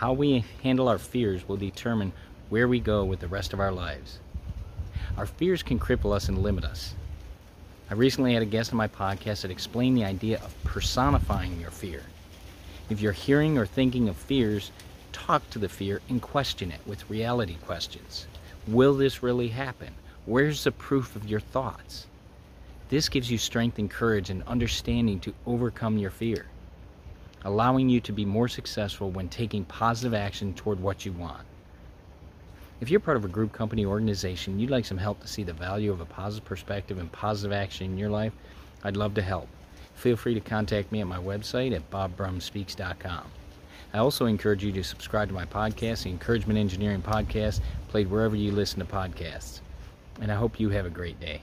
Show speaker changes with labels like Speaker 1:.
Speaker 1: How we handle our fears will determine where we go with the rest of our lives. Our fears can cripple us and limit us. I recently had a guest on my podcast that explained the idea of personifying your fear. If you're hearing or thinking of fears, talk to the fear and question it with reality questions. Will this really happen? Where's the proof of your thoughts? This gives you strength and courage and understanding to overcome your fear allowing you to be more successful when taking positive action toward what you want. If you're part of a group, company, organization, you'd like some help to see the value of a positive perspective and positive action in your life, I'd love to help. Feel free to contact me at my website at bobbrumspeaks.com. I also encourage you to subscribe to my podcast, the Encouragement Engineering Podcast, played wherever you listen to podcasts. And I hope you have a great day.